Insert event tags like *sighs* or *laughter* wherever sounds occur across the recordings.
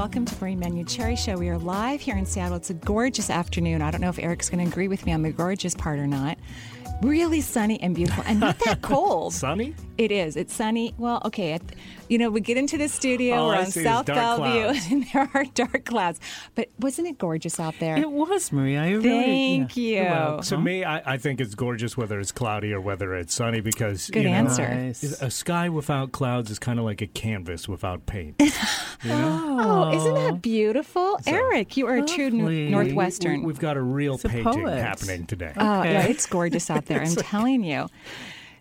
Welcome to Marie Manuchehri Show. We are live here in Seattle. It's a gorgeous afternoon. I don't know if Eric's going to agree with me on the gorgeous part or not. Really sunny and beautiful, and not that *laughs* cold. Sunny? It is. It's sunny. Well, okay. At, you know, we get into the studio. All we're I on see is South dark Bellevue, *laughs* clouds. and there are dark clouds. But wasn't it gorgeous out there? It was, Maria. I really, Thank yeah. you. You're welcome. To me, I, I think it's gorgeous whether it's cloudy or whether it's sunny because Good you know, answer. Nice. A sky without clouds is kind of like a canvas without paint. *laughs* you know? Oh, isn't that beautiful? Eric, you are a true Lovely. Northwestern. We, have got a real He's a painting poet. happening today. Oh, yeah, it's gorgeous out there. I'm *laughs* telling you.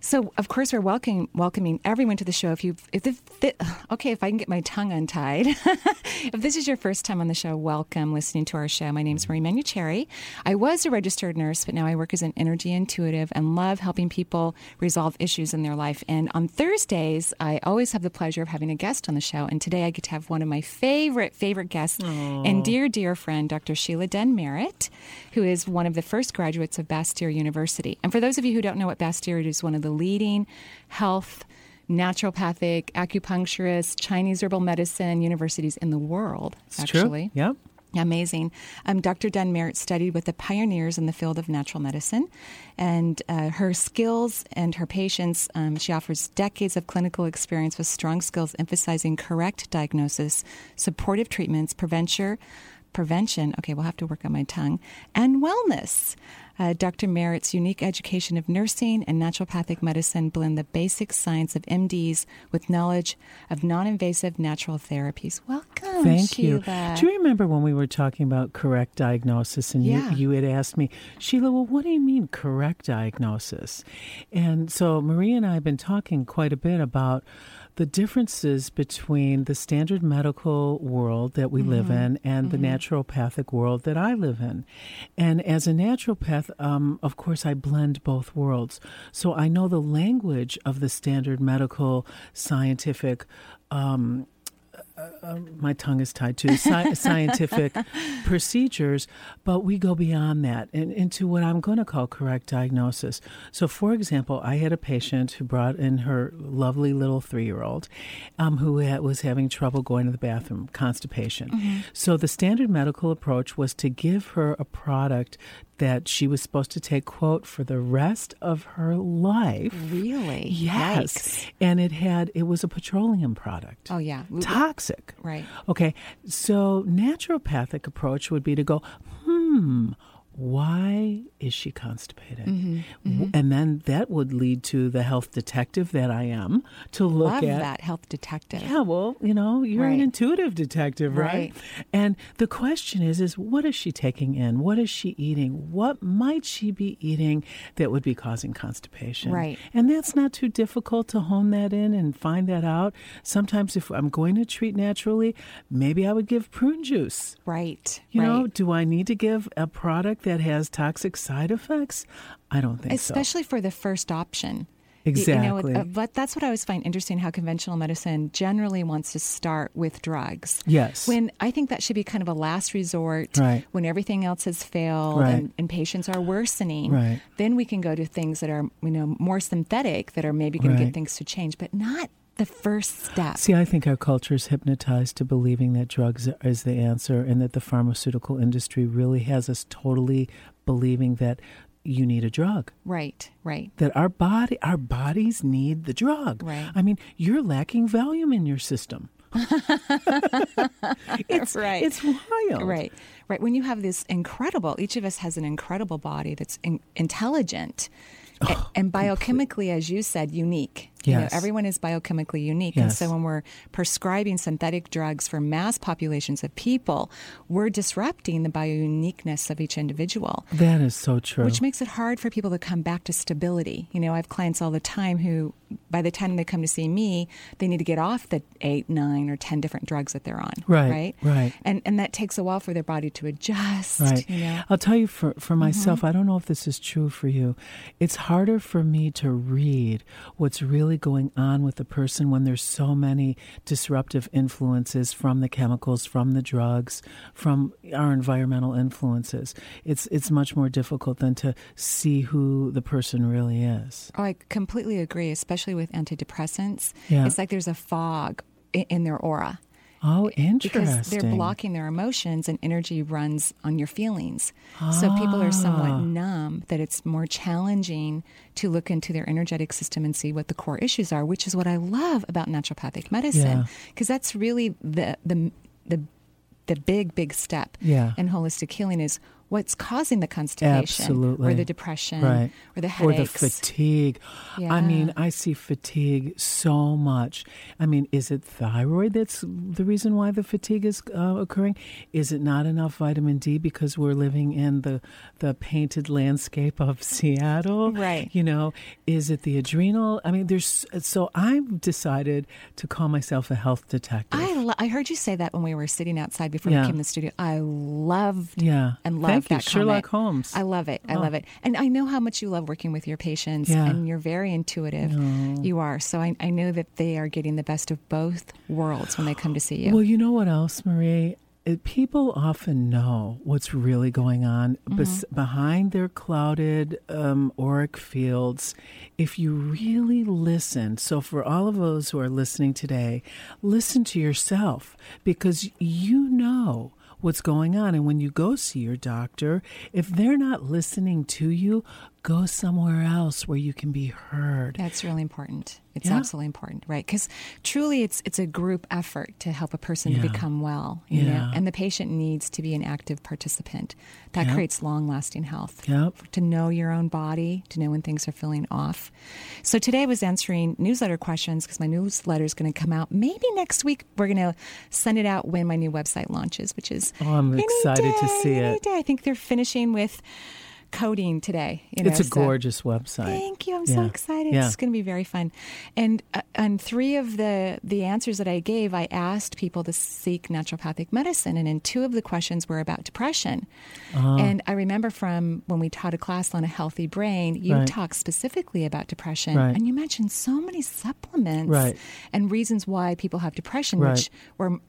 So, of course, we're welcoming welcoming everyone to the show. If you, if the, the *sighs* okay, if I can get my tongue untied, *laughs* if this is your first time on the show, welcome listening to our show. My name is Marie Manuchehri. I was a registered nurse, but now I work as an energy intuitive and love helping people resolve issues in their life. And on Thursdays, I always have the pleasure of having a guest on the show. And today, I get to have one of my favorite favorite guests and dear dear friend, Dr. Sheila Dunn-Merritt, who is one of the first graduates of Bastyr University. And for those of you who don't know what Bastyr is, one of the leading health, naturopathic, acupuncturist, Chinese herbal medicine universities in the world, It's actually. true. Yep. Amazing. Um, Dr. Dunn-Merritt studied with the pioneers in the field of natural medicine, and uh, her skills and her patience, um, she offers decades of clinical experience with strong skills emphasizing correct diagnosis, supportive treatments, prevention, prevention, okay, we'll have to work on my tongue, and wellness. Uh, Dr. Merritt's unique education of nursing and naturopathic medicine blend the basic science of MDs with knowledge of non invasive natural therapies. Welcome, Thank you. Do you remember when we were talking about correct diagnosis and Yeah. you, you had asked me, Sheila, well, what do you mean correct diagnosis? And so Marie and I have been talking quite a bit about the differences between the standard medical world that we live in and the naturopathic world that I live in. And as a naturopath, um, of course, I blend both worlds. So I know the language of the standard medical, scientific, um, my tongue is tied to *laughs* sci- scientific *laughs* procedures, but we go beyond that and into what I'm going to call correct diagnosis. So, for example, I had a patient who brought in her lovely little three year old um, who had, was having trouble going to the bathroom, constipation. So, the standard medical approach was to give her a product that she was supposed to take, quote, for the rest of her life. Really? Yes. Yikes. And it had, it was a petroleum product Oh, yeah. toxic. Right. Okay. So naturopathic approach would be to go, hmm, why is she constipated? Mm-hmm, W- And then that would lead to the health detective that I am to look Love at that health detective. yeah, well, you know, you're Right. an intuitive detective, right? Right. And the question is is what is she taking in? What is she eating? What might she be eating that would be causing constipation? Right. And that's not too difficult to hone that in and find that out. Sometimes if I'm going to treat naturally, maybe I would give prune juice. Right. You right. know, do I need to give a product that has toxic side effects? I don't think so. Especially for the first option. Y- You know, Exactly. uh, but that's what I always find interesting how conventional medicine generally wants to start with drugs. Yes. When I think that should be kind of a last resort Right. when everything else has failed Right. and, and patients are worsening. Right. Then we can go to things that are, you know, more synthetic that are maybe going to get things to change, but not the first step. See, I think our culture is hypnotized to believing that drugs is the answer and that the pharmaceutical industry really has us totally believing that you need a drug. right, right. That our body our bodies need the drug. Right. I mean, you're lacking volume in your system. *laughs* it's Right. it's wild. Right, right. When you have this incredible, each of us has an incredible body that's in, intelligent Oh, a- and biochemically, as you said, unique. You know, everyone is biochemically unique. And so when we're prescribing synthetic drugs for mass populations of people, we're disrupting the bio-uniqueness of each individual. That is so true. Which makes it hard for people to come back to stability. You know, I have clients all the time who, by the time they come to see me, they need to get off the eight, nine, or ten different drugs that they're on. Right, Right. right. And and that takes a while for their body to adjust. Right. You know. I'll tell you for, for Mm-hmm. myself, I don't know if this is true for you. It's harder for me to read what's really going on with the person when there's so many disruptive influences from the chemicals, from the drugs, from our environmental influences. It's it's much more difficult than to see who the person really is. Oh, I completely agree, especially with antidepressants. Yeah. It's like there's a fog in their aura. Oh, interesting. because they're blocking their emotions and energy runs on your feelings. So people are Ah. somewhat numb that it's more challenging to look into their energetic system and see what the core issues are, which is what I love about naturopathic medicine Yeah. because that's really the the the the big big step Yeah. in holistic healing is what's causing the constipation Absolutely. or the depression right. or the headaches Or the fatigue. I mean, I see fatigue so much. I mean, is it thyroid that's the reason why the fatigue is uh, occurring? Is it not enough vitamin D because we're living in the the painted landscape of *laughs* Seattle? Right. You know, is it the adrenal? I mean, there's so I've decided to call myself a health detective. I, lo- I heard you say that when we were sitting outside before Yeah. we came to the studio. I loved Yeah. and love Thank you. that Sherlock. Holmes. I love it. I Oh. love it. And I know how much you love working with your patients Yeah. and you're very intuitive. You are. So I, I know that they are getting the best of both worlds when they come to see you. Well, you know what else, Marie? People often know what's really going on bes- behind their clouded um, auric fields. If you really listen, so for all of those who are listening today, listen to yourself because you know what's going on. And when you go see your doctor, if they're not listening to you, go somewhere else where you can be heard. That's really important. It's Yeah. absolutely important, right? Because truly, it's it's a group effort to help a person Yeah. to become well, you know. Yeah. And the patient needs to be an active participant. That Yep. creates long-lasting health. Yep. To know your own body, to know when things are feeling off. So today I was answering newsletter questions because my newsletter is going to come out. Maybe next week we're going to send it out when my new website launches, which is Oh, I'm excited to day, see any it. day. I think they're finishing with coding today. You know, it's a so- gorgeous website. Thank you. I'm so excited. Yeah. It's going to be very fun. And uh, on three of the the answers that I gave, I asked people to seek naturopathic medicine, and in two of the questions were about depression. Uh-huh. And I remember from when we taught a class on a healthy brain, you Right. talked specifically about depression, Right. and you mentioned so many supplements Right. and reasons why people have depression, which were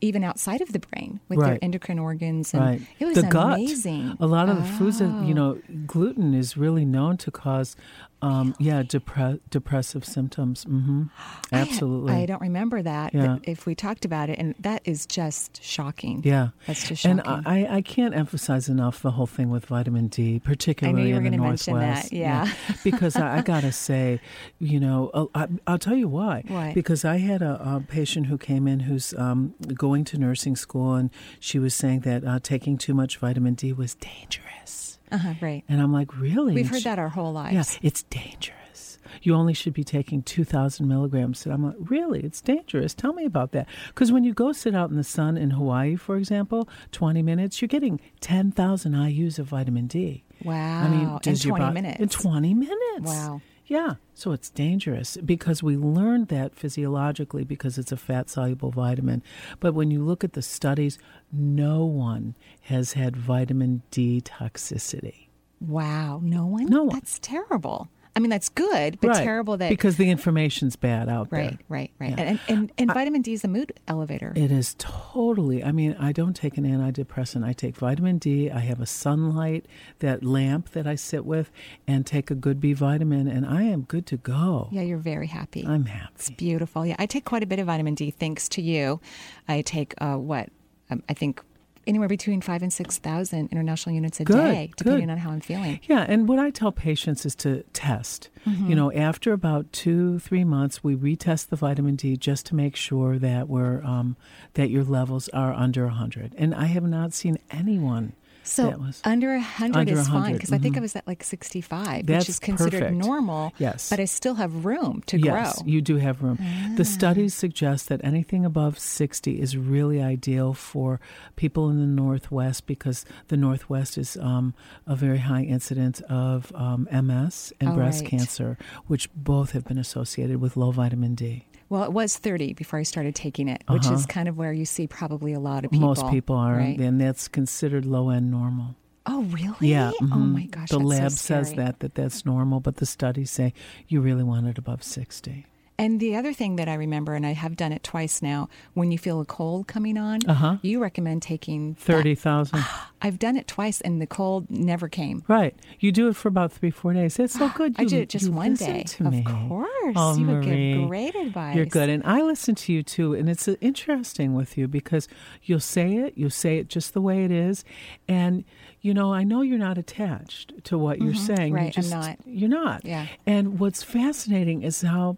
even outside of the brain with their endocrine organs, and Right. it was the gut. amazing. A lot of the foods that, you Oh. know, gluten is really known to cause, um, yeah, depre- depressive symptoms. hmm Absolutely. I, don't remember that. Yeah. If we talked about it, and that is just shocking. yeah. That's just And shocking. I, I can't emphasize enough the whole thing with vitamin D, particularly in the gonna mention that, Northwest. yeah. because I, I got to say, you know, I, I'll tell you why. *laughs* Why? Because I had a, a patient who came in who's um, going to nursing school, and she was saying that uh, taking too much vitamin D was dangerous. Uh-huh, right. And I'm like, really? We've And heard she- that our whole lives. Yeah, it's dangerous. You only should be taking 2,000 milligrams. And I'm like, really? It's dangerous. Tell me about that. Because when you go sit out in the sun in Hawaii, for example, 20 minutes, you're getting 10,000 IUs of vitamin D. Wow. I mean, in does your 20 bo- minutes. In 20 minutes. Wow. Yeah. So it's dangerous because we learned that physiologically because it's a fat soluble vitamin. But when you look at the studies, no one has had vitamin D toxicity. Wow. No one? No one. That's terrible. I mean, that's good, but right. terrible that. because the information's bad out right, there. right, right. Yeah. And, and, and vitamin D is a mood elevator. It is totally. I mean, I don't take an antidepressant. I take vitamin D. I have a sunlight, that lamp that I sit with, and take a good B vitamin, and I am good to go. yeah, you're very happy. I'm happy. It's beautiful. Yeah, I take quite a bit of vitamin D thanks to you. I take uh, what um, I think anywhere between five and six thousand international units a Good, day, depending good. on how I'm feeling. Yeah, and what I tell patients is to test. Mm-hmm. You know, after about two, three months, we retest the vitamin D just to make sure that we're um, that your levels are under 100. And I have not seen anyone So under 100 Under is fine 100, because I think I mhm. was at like 65, That's which is considered perfect. normal. Yes. But I still have room to yes, grow. you do have room. Ah. The studies suggest that anything above 60 is really ideal for people in the Northwest because the Northwest is um, a very high incidence of um, MS and Oh, breast right. cancer, which both have been associated with low vitamin D. Well, it was 30 before I started taking it, which is Uh-huh. kind of where you see probably a lot of people. Most people are, Right? and that's considered low end normal. Oh, really? Yeah. Oh, mhm. my gosh. The that's so lab says that that that's normal, but the studies say you really want it above 60. And the other thing that I remember, and I have done it twice now, when you feel a cold coming on, Uh-huh. you recommend taking 30,000. *gasps* I've done it twice, and the cold never came. Right. You do it for about three, four days. It's so *gasps* good. I You- did it just one day. To of me. course. Oh, you would give great advice. You're good. And I listen to you too. And it's uh, interesting with you because you'll say it, you'll say it just the way it is. And, you know, I know you're not attached to what you're saying. Mm-hmm. Right, You I'm just, not. You're not. Yeah. And what's fascinating is how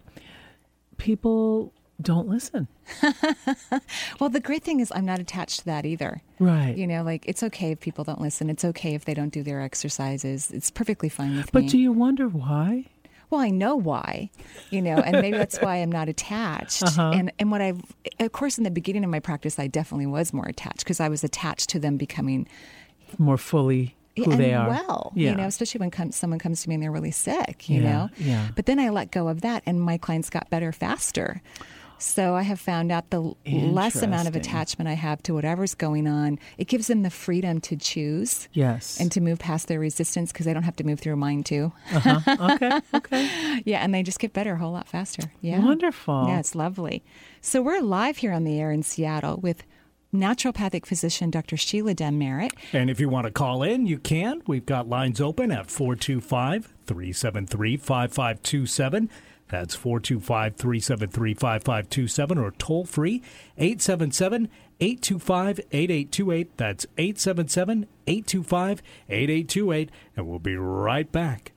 people don't listen. *laughs* Well, the great thing is I'm not attached to that either. Right. You know, like it's okay if people don't listen. It's okay if they don't do their exercises. It's perfectly fine with but me. do you wonder why? well, I know why, you know, and maybe that's why I'm not attached. *laughs* Uh-huh. And and what I've, of course, in the beginning of my practice, I definitely was more attached because I was attached to them becoming More fully who and they are. well, Yeah. you know, especially when come, someone comes to me and they're really sick, you Yeah, know. yeah. But then I let go of that, and my clients got better faster. So I have found out the less amount of attachment I have to whatever's going on, it gives them the freedom to choose Yes. and to move past their resistance because they don't have to move through a mine too. uh-huh. *laughs* Okay. Okay. yeah, and they just get better a whole lot faster. Yeah. Wonderful. Yeah, it's lovely. So we're live here on the air in Seattle with naturopathic physician Dr. Sheila Dunn-Merritt. And if you want to call in, you can. We've got lines open at 425 373 5527. That's 425 373 5527 or toll free 877 825 8828. That's 877 825 8828. And we'll be right back.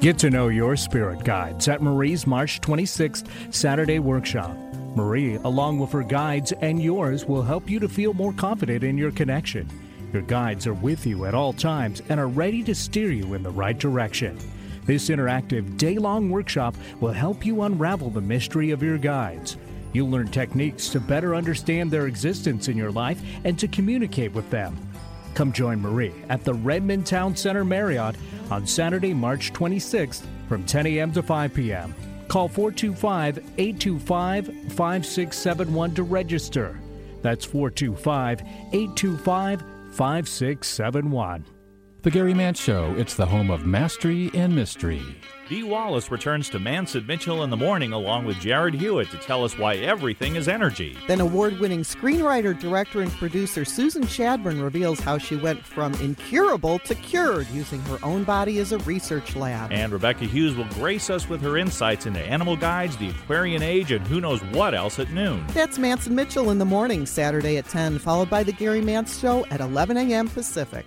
Get to know your spirit guides at Marie's March 26th Saturday workshop. Marie, along with her guides and yours, will help you to feel more confident in your connection. Your guides are with you at all times and are ready to steer you in the right direction. This interactive day long workshop will help you unravel the mystery of your guides. You'll learn techniques to better understand their existence in your life and to communicate with them. Come join Marie at the Redmond Town Center Marriott on Saturday, March 26th from 10 a.m. to 5 p.m. Call 425 825 5671 to register. That's 425 825 5671. The Gary Mantz Show, it's the home of mastery and mystery. Dee Wallace returns to Manson Mitchell in the morning along with Jared Hewitt to tell us why everything is energy. Then award winning screenwriter, director, and producer Susan Shadburne reveals how she went from incurable to cured using her own body as a research lab. And Rebecca Hughes will grace us with her insights into animal guides, the Aquarian age, and who knows what else at noon. That's Manson Mitchell in the morning, Saturday at 10, followed by The Gary Mantz Show at 11 a.m. Pacific.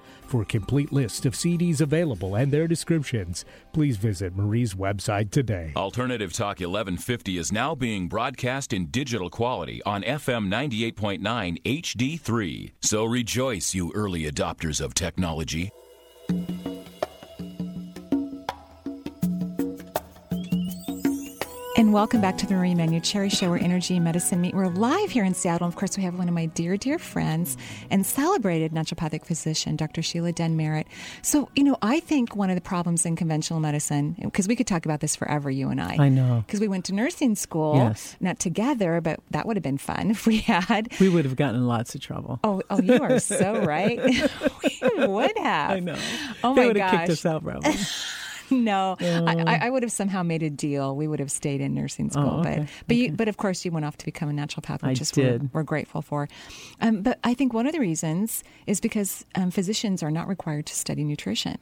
For a complete list of CDs available and their descriptions, please visit Marie's website today. Alternative Talk 1150 is now being broadcast in digital quality on FM 98.9 HD3. So rejoice, you early adopters of technology. And welcome back to the Marie Manuchehri Show, where energy and medicine meet. We're live here in Seattle. Of course, we have one of my dear, dear friends and celebrated naturopathic physician, Dr. Sheila Dunn-Merritt. So, you know, I think one of the problems in conventional medicine, because we could talk about this forever, you and I. I know. Because we went to nursing school, Yes. not together, but that would have been fun if we had. We would have gotten in lots of trouble. Oh, oh, you are so right. *laughs* we would have. *laughs* I know. Oh they my would have gosh. kicked us out, probably. *laughs* *laughs* no, I, I would have somehow made a deal. We would have stayed in nursing school, Oh, okay. but but you, but of course you went off to become a naturopath, I which is did. We're, we're grateful for. Um, but I think one of the reasons is because um, physicians are not required to study nutrition.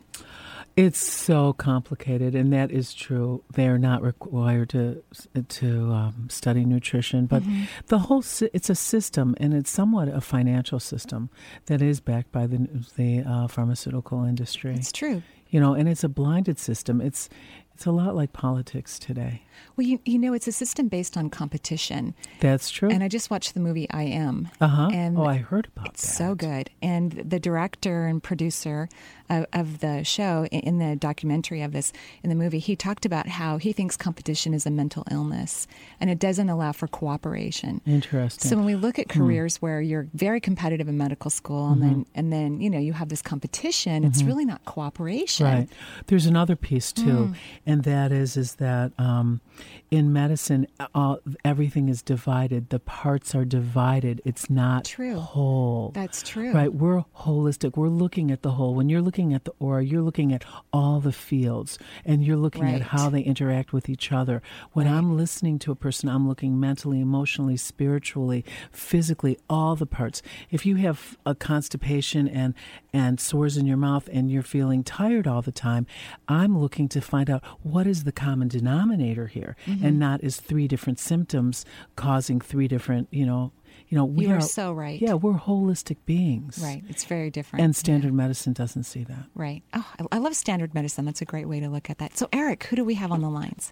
It's so complicated, and that is true. They are not required to to um, study nutrition, but Mm-hmm. the whole it's a system, and it's somewhat a financial system that is backed by the the uh, pharmaceutical industry. It's true. You know, and it's a blinded system. It's it's a lot like politics today. Well, you, you know, it's a system based on competition. That's true. And I just watched the movie I Am. uh huh. And Oh, I heard about It's that. so good. And the director and producer of, of the show, in the documentary of this, in the movie, he talked about how he thinks competition is a mental illness and it doesn't allow for cooperation. Interesting. So when we look at Hmm. careers where you're very competitive in medical school and Mm-hmm. then and then you know you have this competition, it's really not cooperation. Right. There's another piece too, and that is is that um, in medicine, uh, everything is divided. The parts are divided. It's not True. whole. That's true. Right. We're holistic. We're looking at the whole. When you're looking at the aura, you're looking at all the fields, and you're looking Right. at how they interact with each other. When I'm listening to a person, I'm looking mentally, emotionally, spiritually, physically, all the parts. If you have a constipation and and sores in your mouth and you're feeling tired all the time, I'm looking to find out what is the common denominator here, Mm-hmm. and not as three different symptoms causing three different, you know, you know. We You are so right. Yeah, we're holistic beings. Right. It's very different. And standard medicine doesn't see that. Right. Oh, I, I love standard medicine. That's a great way to look at that. So, Eric, who do we have on the lines?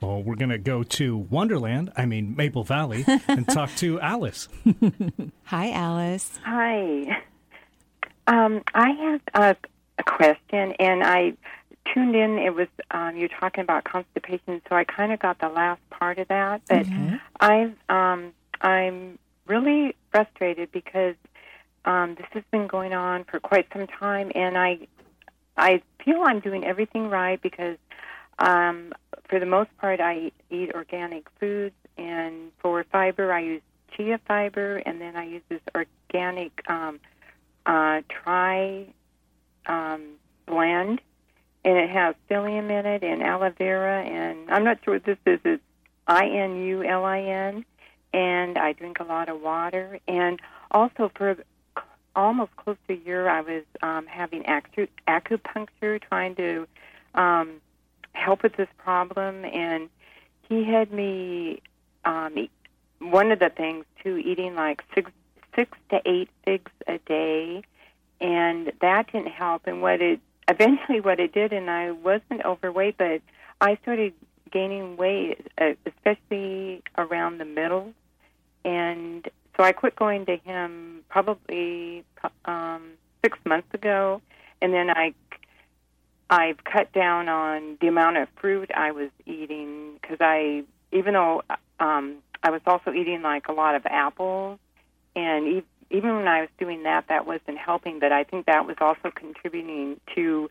Well, we're going to go to Wonderland, I mean Maple Valley, and *laughs* talk to Alice. Hi, Alice. Hi. Um, I have a, a question, and I tuned in. It was um, you're talking about constipation, so I kind of got the last part of that. But I've um, I'm really frustrated because um, this has been going on for quite some time, and I I feel I'm doing everything right because um, for the most part I eat organic foods, and for fiber I use chia fiber, and then I use this organic um, uh, tri um, blend, and it has psyllium in it and aloe vera, and I'm not sure what this is. It's I N U L I N, and I drink a lot of water, and also for almost close to a year, I was um, having acu- acupuncture, trying to um, help with this problem, and he had me. Um, eat, one of the things too, eating like six six to eight figs a day, and that didn't help. And what it eventually what it did, and I wasn't overweight, but I started gaining weight, uh, especially around the middle, and so I quit going to him probably um, six months ago, and then I I've cut down on the amount of fruit I was eating because I even though um, I was also eating like a lot of apples, and even when I was doing that, that wasn't helping. But I think that was also contributing to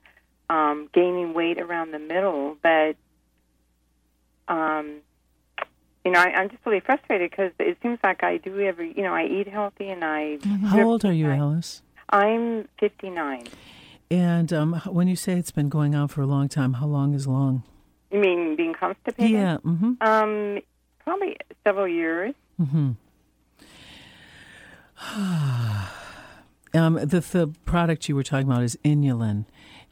um, gaining weight around the middle. But um, you know, I, I'm just really frustrated because it seems like I do every, you know, I eat healthy and I. How old are you, Alice? I'm 59. And um, when you say it's been going on for a long time, how long is long? You mean being constipated? Yeah. Mm-hmm. Um, probably several years. Mm-hmm. *sighs* um, the the product you were talking about is inulin,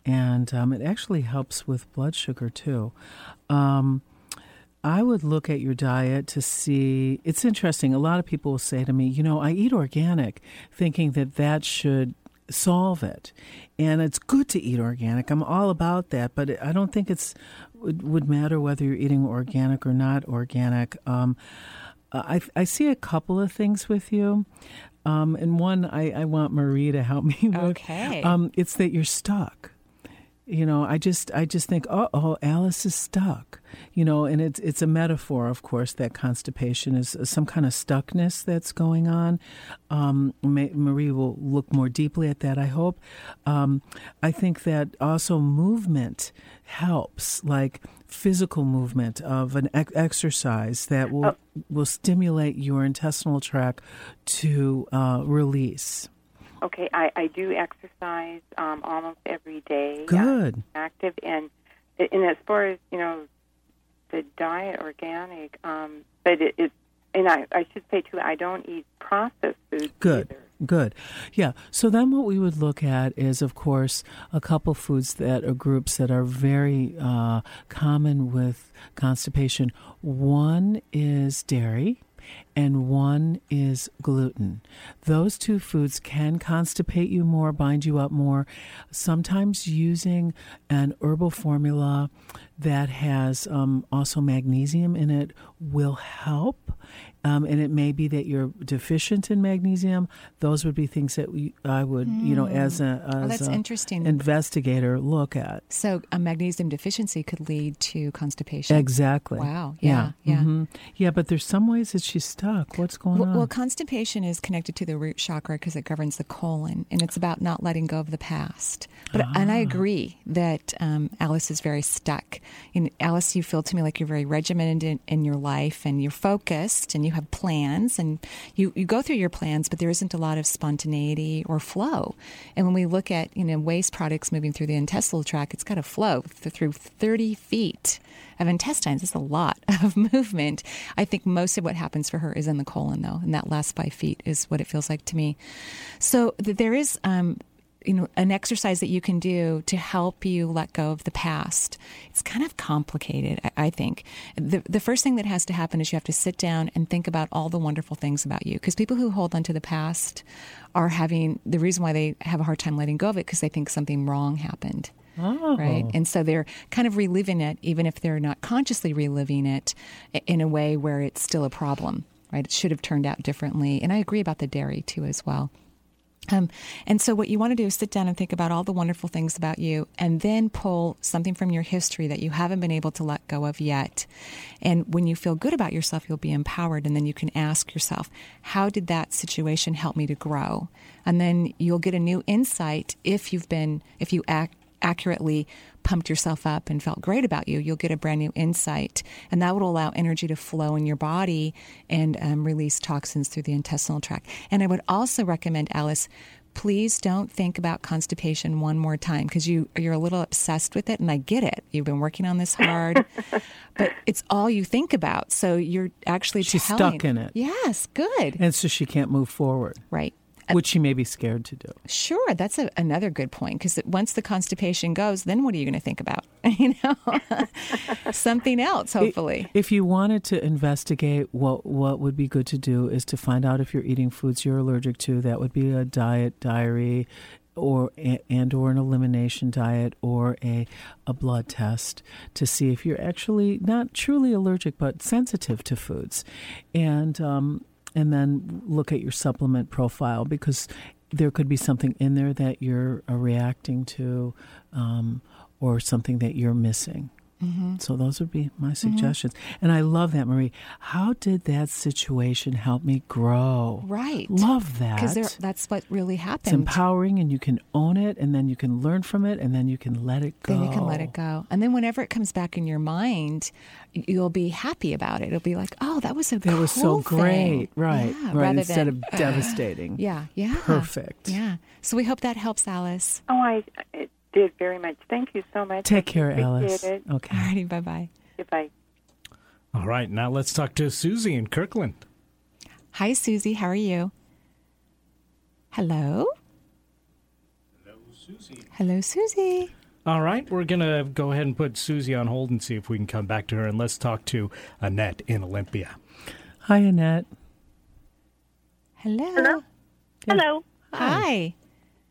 and um, it actually helps with blood sugar too. Um, I would look at your diet to see. It's interesting. A lot of people will say to me, you know, I eat organic, thinking that that should solve it. And it's good to eat organic. I'm all about that, but I don't think it's would, would matter whether you're eating organic or not organic. Um, I, I see a couple of things with you. Um, and one I, I want Marie to help me *laughs* with. Okay. Um, it's that you're stuck. You know, I just I just think, oh, oh, Alice is stuck. You know, and it's it's a metaphor, of course, that constipation is some kind of stuckness that's going on. Um, Marie will look more deeply at that. I hope. Um, I think that also movement helps, like physical movement of an ex- exercise that will will stimulate your intestinal tract to uh, release. Okay, I, I do exercise um, almost every day. Good. I'm active, and and as far as you know, the diet organic, um, but it, it and I, I should say too, I don't eat processed foods. Good. Either. Good. Yeah. So then what we would look at is, of course, a couple foods that are groups that are very uh, common with constipation. One is dairy and one is gluten. Those two foods can constipate you more, bind you up more. Sometimes using an herbal formula that has um, also magnesium in it will help. Um, and it may be that you're deficient in magnesium. Those would be things that we, I would, mm. you know, as a as oh, that's a interesting. investigator look at. So a magnesium deficiency could lead to constipation. Exactly. Wow. Yeah. Yeah. Yeah. Mm-hmm. yeah but there's some ways that she's stuck. What's going well, on? Well, constipation is connected to the root chakra because it governs the colon, and it's about not letting go of the past. But ah. and I agree that um, Alice is very stuck. In Alice, you feel to me like you're very regimented in, in your life, and you're focused, and you have plans and you, you go through your plans, but there isn't a lot of spontaneity or flow. And when we look at, you know, waste products moving through the intestinal tract, it's got to flow through 30 feet of intestines. It's a lot *laughs* of movement. I think most of what happens for her is in the colon, though, and that last five feet is what it feels like to me. So there is um, you know an exercise that you can do to help you let go of the past it's kind of complicated i, I think the, the first thing that has to happen is you have to sit down and think about all the wonderful things about you because people who hold on to the past are having the reason why they have a hard time letting go of it because they think something wrong happened Oh. Right. And so they're kind of reliving it, even if they're not consciously reliving it in a way where it's still a problem, right? It should have turned out differently. And I agree about the dairy too, as well. Um, and so, what you want to do is sit down and think about all the wonderful things about you, and then pull something from your history that you haven't been able to let go of yet. And when you feel good about yourself, you'll be empowered. And then you can ask yourself, How did that situation help me to grow? And then you'll get a new insight if you've been, if you act accurately pumped yourself up and felt great about you, you'll get a brand new insight. And that will allow energy to flow in your body and um, release toxins through the intestinal tract. And I would also recommend, Alice, please don't think about constipation one more time because you you're a little obsessed with it and I get it. You've been working on this hard, *laughs* but it's all you think about. So you're actually she's telling, stuck in it. Yes, good. And so she can't move forward. Right. Which she may be scared to do. Sure, that's a, another good point because once the constipation goes, then what are you going to think about? *laughs* you know, *laughs* something else. Hopefully, if you wanted to investigate, what what would be good to do is to find out if you're eating foods you're allergic to. That would be a diet diary or and or an elimination diet or a a blood test to see if you're actually not truly allergic but sensitive to foods and um, and then look at your supplement profile because there could be something in there that you're uh, reacting to um, or something that you're missing. Mm-hmm. So those would be my mm-hmm. suggestions. Mm-hmm. And I love that, Marie. How did that situation help me grow? Right. Love that. Because that's what really happened. It's empowering and you can own it and then you can learn from it and then you can let it go. Then you can let it go. And then whenever it comes back in your mind, you'll be happy about it. It'll be like, oh, that was a that cool was so thing. great. Right. Yeah, right. Instead than, of *laughs* devastating. Yeah. Yeah. Perfect. Yeah. So we hope that helps, Alice. Oh, I. It, did very much. Thank you so much. Take care, Appreciate Alice. It. Okay. Alrighty, bye bye. Goodbye. All right, now let's talk to Susie in Kirkland. Hi, Susie. How are you? Hello? Hello, Susie. Hello, Susie. All right, we're going to go ahead and put Susie on hold and see if we can come back to her. And let's talk to Annette in Olympia. Hi, Annette. Hello. Hello. Hello. Hi.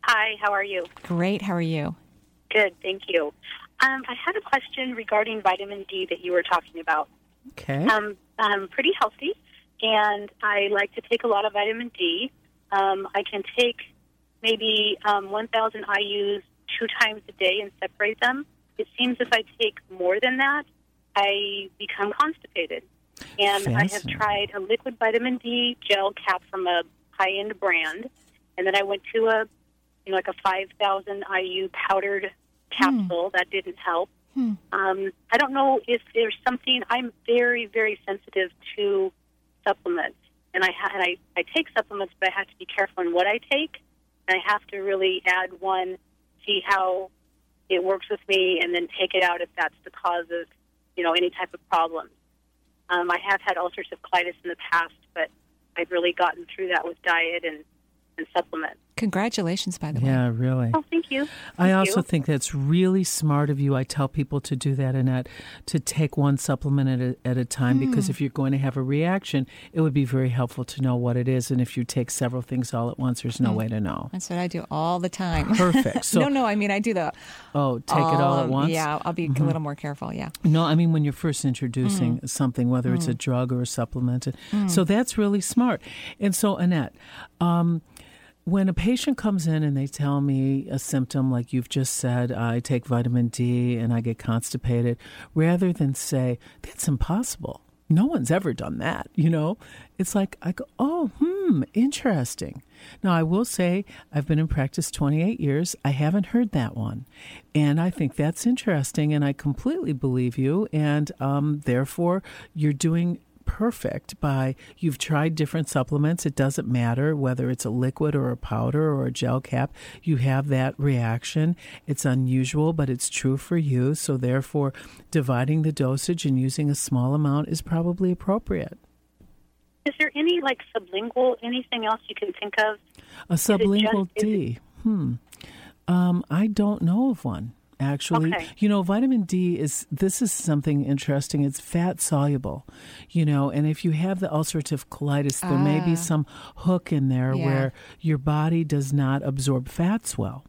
Hi, how are you? Great. How are you? Good, thank you. Um, I had a question regarding vitamin D that you were talking about. Okay. Um, I'm pretty healthy, and I like to take a lot of vitamin D. Um, I can take maybe um, 1,000 IUs two times a day and separate them. It seems if I take more than that, I become constipated. And I have tried a liquid vitamin D gel cap from a high end brand, and then I went to a you know, like a 5,000 IU powdered capsule. Hmm. That didn't help. Hmm. Um, I don't know if there's something. I'm very, very sensitive to supplements, and I ha- and I, I take supplements, but I have to be careful in what I take, and I have to really add one, see how it works with me, and then take it out if that's the cause of, you know, any type of problem. Um, I have had ulcerative colitis in the past, but I've really gotten through that with diet and, and supplements. Congratulations, by the way. Yeah, really. Oh, thank you. I Thank also you. think that's really smart of you. I tell people to do that, Annette, to take one supplement at a, at a time because hmm. if you're going to have a reaction, it would be very helpful to know what it is. And if you take several things all at once, there's no hmm. way to know. That's what I do all the time. Perfect. *laughs* So, no, no, I mean I do the oh, take it all at once. Mm-hmm. Yeah, I'll be a mm-hmm. little more careful. Yeah. No, I mean when you're first introducing mm. something, whether it's a mm. drug or a supplement. Mm. So that's really smart. And so, Annette, um, when a patient comes in and they tell me a symptom like you've just said, I take vitamin D and I get constipated, rather than say, that's impossible. No one's ever done that, you know? It's like, I go, oh, hmm, interesting. Now, I will say I've been in practice 28 years. I haven't heard that one. And I think that's interesting, and I completely believe you. And um, therefore, you're doing perfect by you've tried different supplements it doesn't matter whether it's a liquid or a powder or a gel cap you have that reaction. It's unusual but it's true for you so therefore dividing the dosage and using a small amount is probably appropriate. Is there any like sublingual, anything else you can think of? a just- sublingual it- d. Hmm. Um, i don't know of one actually Okay. you know vitamin d is this is something interesting it's fat soluble you know and if you have the ulcerative colitis there may be ah. some hook in there Yeah. where your body does not absorb fats well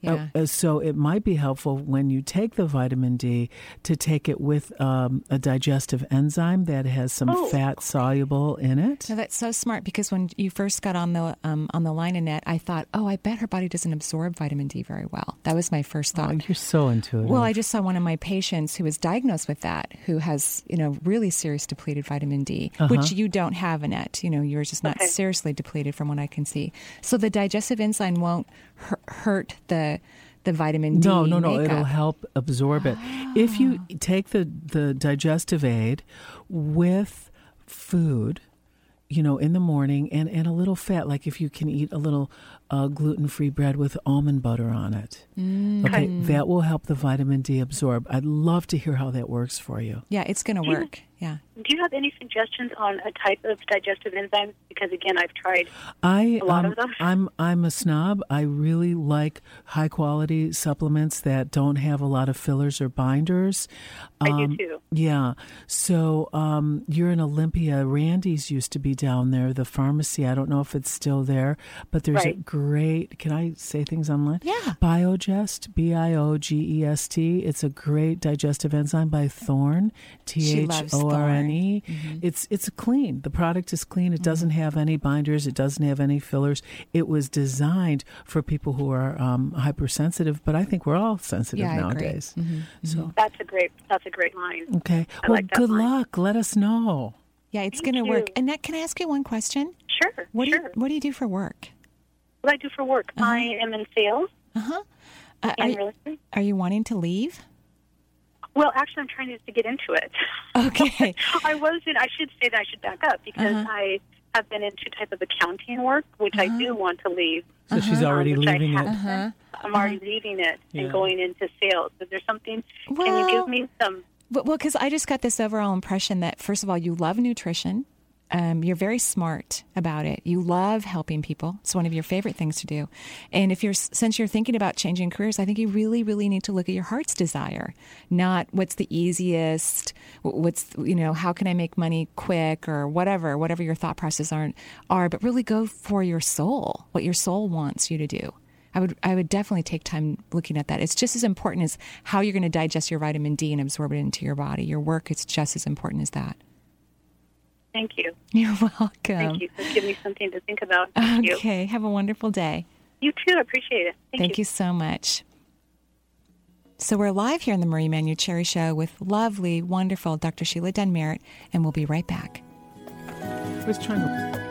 Yeah. Uh, uh, so it might be helpful when you take the vitamin D to take it with um, a digestive enzyme that has some Oh. fat soluble in it. No, that's so smart because when you first got on the um, on the line, Annette, I thought, oh, I bet her body doesn't absorb vitamin D very well. That was my first Oh, thought. you're so intuitive. Well, I just saw one of my patients who was diagnosed with that, who has, you know, really serious depleted vitamin D, which you don't have, Annette. You know, yours is not Okay. seriously depleted from what I can see. So the digestive enzyme won't hurt the the vitamin D. No, no, no. makeup. It'll help absorb it. If you Ah. take the, the digestive aid with food, you know, in the morning and, and a little fat, like if you can eat a little uh, gluten free bread with almond butter on it. Mm. Okay, that will help the vitamin D absorb. I'd love to hear how that works for you. Yeah, it's going to Do you- work. Yeah. Do you have any suggestions on a type of digestive enzyme? Because again, I've tried. I A lot um, of them? I'm I'm a snob. I really like high quality supplements that don't have a lot of fillers or binders. I do Um, too. Yeah. So um, you're in Olympia. Randy's used to be down there, the pharmacy. I don't know if it's still there, but there's a great. Can I say things online? Yeah. Biogest, B I O G E S T. It's a great digestive enzyme by Thorne, T H O R N E. Mm-hmm. It's it's clean. The product is clean. It doesn't have any binders. It doesn't have any fillers. It was designed for people who are um, hypersensitive, but I think we're all sensitive Yeah, I agree. nowadays. Mhm, So That's a great. That's a great line. okay. I well, like good line. luck. Let us know. Yeah, it's going to work. Annette, can I ask you one question? Sure. What do sure. you What do you do for work? what do I do for work? I am in sales Uh huh. Uh, are, real estate. are you wanting to leave? Well, actually, I'm trying to, to get into it. Okay. *laughs* I wasn't. I should say that I should back up because Uh-huh. I have been into type of accounting work, which I do want to leave. So she's already um, leaving it. Uh-huh. I'm already leaving it Yeah. and going into sales. Is there something? can you give me some? Well, because I just got this overall impression that, first of all, you love nutrition. Um, you're very smart about it. You love helping people. It's one of your favorite things to do. And if you're, since you're thinking about changing careers, I think you really, really need to look at your heart's desire, not what's the easiest, what's, you know, how can I make money quick or whatever, whatever your thought processes are, are, but really go for your soul, what your soul wants you to do. I would I would definitely take time looking at that. It's just as important as how you're going to digest your vitamin D and absorb it into your body. Your work is just as important as that. Thank you. You're *laughs* welcome. Thank you for giving me something to think about. Thank you. Okay, have a wonderful day. You too. I appreciate it. Thank, Thank you so much. So we're live here in the Marie Manuchehri Show with lovely, wonderful Dr. Sheila Dunn-Merritt, and we'll be right back. I was trying to.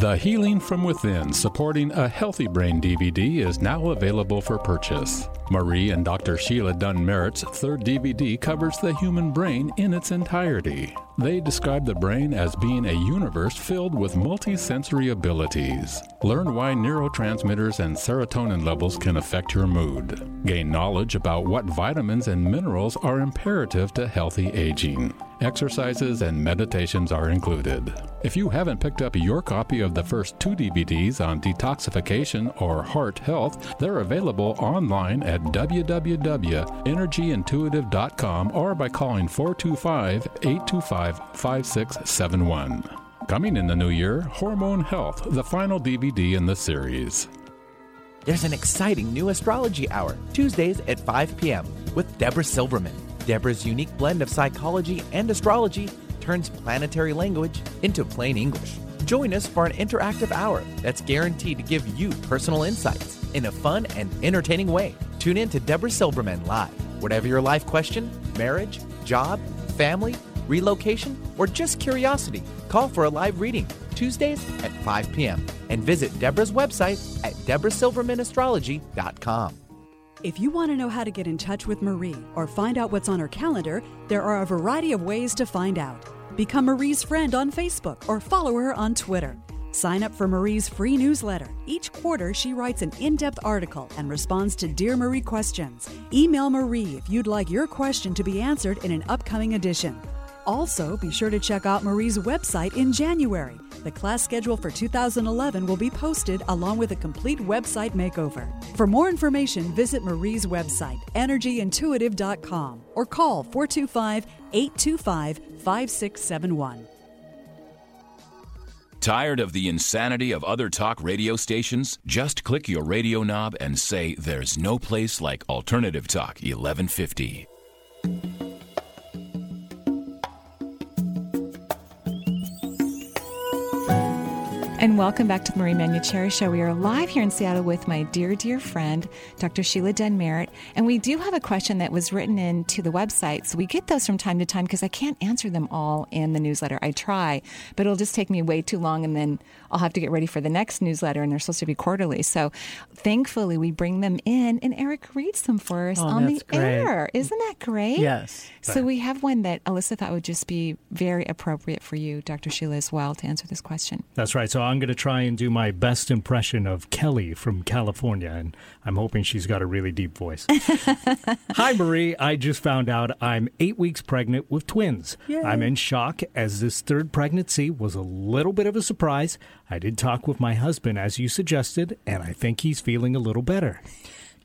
The Healing from Within Supporting a Healthy Brain DVD is now available for purchase. Marie and Dr. Sheila Dunn Merritt's third DVD covers the human brain in its entirety. They describe the brain as being a universe filled with multisensory abilities. Learn why neurotransmitters and serotonin levels can affect your mood. Gain knowledge about what vitamins and minerals are imperative to healthy aging. Exercises and meditations are included. If you haven't picked up your copy of the first two DVDs on detoxification or heart health, they're available online at www.energyintuitive.com or by calling 425 825 5671. Coming in the new year, Hormone Health, the final DVD in the series. There's an exciting new astrology hour, Tuesdays at 5 p.m., with Deborah Silverman. Deborah's unique blend of psychology and astrology turns planetary language into plain English. Join us for an interactive hour that's guaranteed to give you personal insights in a fun and entertaining way. Tune in to Deborah Silverman live. Whatever your life question, marriage, job, family, relocation, or just curiosity, call for a live reading Tuesdays at 5 p.m. and visit Deborah's website at deborahsilvermanastrology.com. If you want to know how to get in touch with Marie or find out what's on her calendar, there are a variety of ways to find out. Become Marie's friend on Facebook or follow her on Twitter. Sign up for Marie's free newsletter. Each quarter, she writes an in depth article and responds to Dear Marie questions. Email Marie if you'd like your question to be answered in an upcoming edition. Also, be sure to check out Marie's website in January. The class schedule for 2011 will be posted along with a complete website makeover. For more information, visit Marie's website, energyintuitive.com, or call 425 825 5671. Tired of the insanity of other talk radio stations? Just click your radio knob and say, There's no place like Alternative Talk 1150. And welcome back to the Marie Manuchehri Show. We are live here in Seattle with my dear, dear friend, Dr. Sheila Dunn-Merritt. And we do have a question that was written in to the website. So we get those from time to time because I can't answer them all in the newsletter. I try, but it'll just take me way too long and then I'll have to get ready for the next newsletter and they're supposed to be quarterly. So thankfully we bring them in and Eric reads them for us Oh, on the great. air. Isn't that great? Yes. So we have one that Alyssa thought would just be very appropriate for you, Dr. Sheila, as well, to answer this question. That's right. So I'm going to try and do my best impression of Kelly from California, and I'm hoping she's got a really deep voice. *laughs* Hi, Marie. I just found out I'm eight weeks pregnant with twins. Yay. I'm in shock as this third pregnancy was a little bit of a surprise. I did talk with my husband, as you suggested, and I think he's feeling a little better.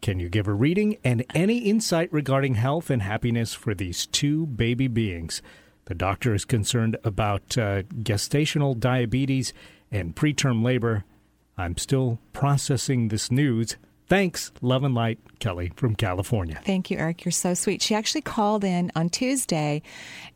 Can you give a reading and any insight regarding health and happiness for these two baby beings? The doctor is concerned about uh, gestational diabetes and preterm labor. I'm still processing this news. Thanks. Love and light, Kelly from California. Thank you, Eric. You're so sweet. She actually called in on Tuesday,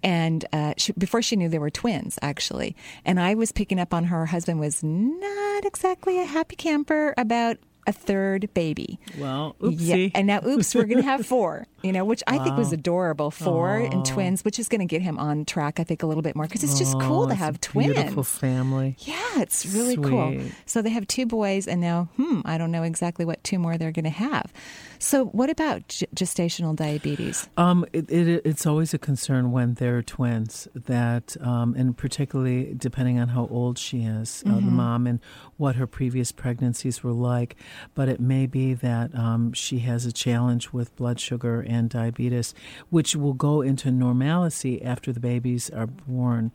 and uh, she, before she knew they were twins, actually. And I was picking up on her husband was not exactly a happy camper about a third baby. Well, Yeah, oopsie. and now, oops, we're going to have *laughs* four. You know, which I think was adorable. Four Aw. and twins, which is going to get him on track. I think a little bit more because it's just cool to have twins. Beautiful family. Yeah, it's really cool. So they have two boys, and now, hmm, I don't know exactly what two more they're going to have. So, what about g- gestational diabetes? Um, it, it, it's always a concern when they're twins that, um, and particularly depending on how old she is, uh, the Mhm. mom, and what her previous pregnancies were like. But it may be that um, she has a challenge with blood sugar and diabetes, which will go into normalcy after the babies are born.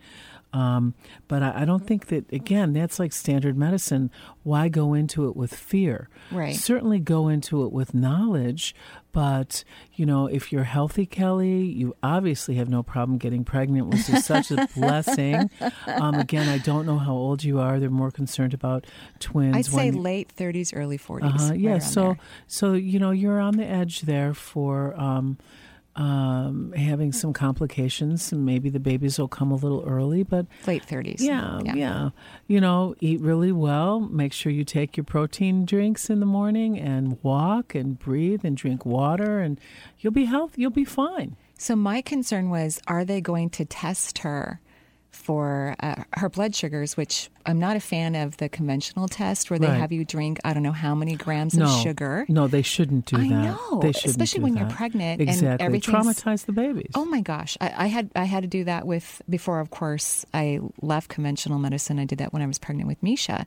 Um, but I, I don't think that, again, that's like standard medicine. Why go into it with fear? Right. Certainly go into it with knowledge, but, you know, if you're healthy, Kelly, you obviously have no problem getting pregnant, which is such a *laughs* blessing. Um, again, I don't know how old you are. They're more concerned about twins. I'd say when- late 30s, early 40s. uh-huh, yeah. around So, so you know, you're on the edge there for um, um, having some complications, and maybe the babies will come a little early, but late 30s. Yeah, yeah, You know, eat really well. Make sure you take your protein drinks in the morning, and walk and breathe and drink water, and you'll be healthy. You'll be fine. So, my concern was are they going to test her for uh, her blood sugars, which I'm not a fan of the conventional test where they Right. have you drink I don't know how many grams no, of sugar. No, they shouldn't do I that. know, they shouldn't especially when you're pregnant and Exactly, everything's- traumatize the babies. Oh my gosh, I, I had I had to do that with before. Of course, I left conventional medicine. I did that when I was pregnant with Misha,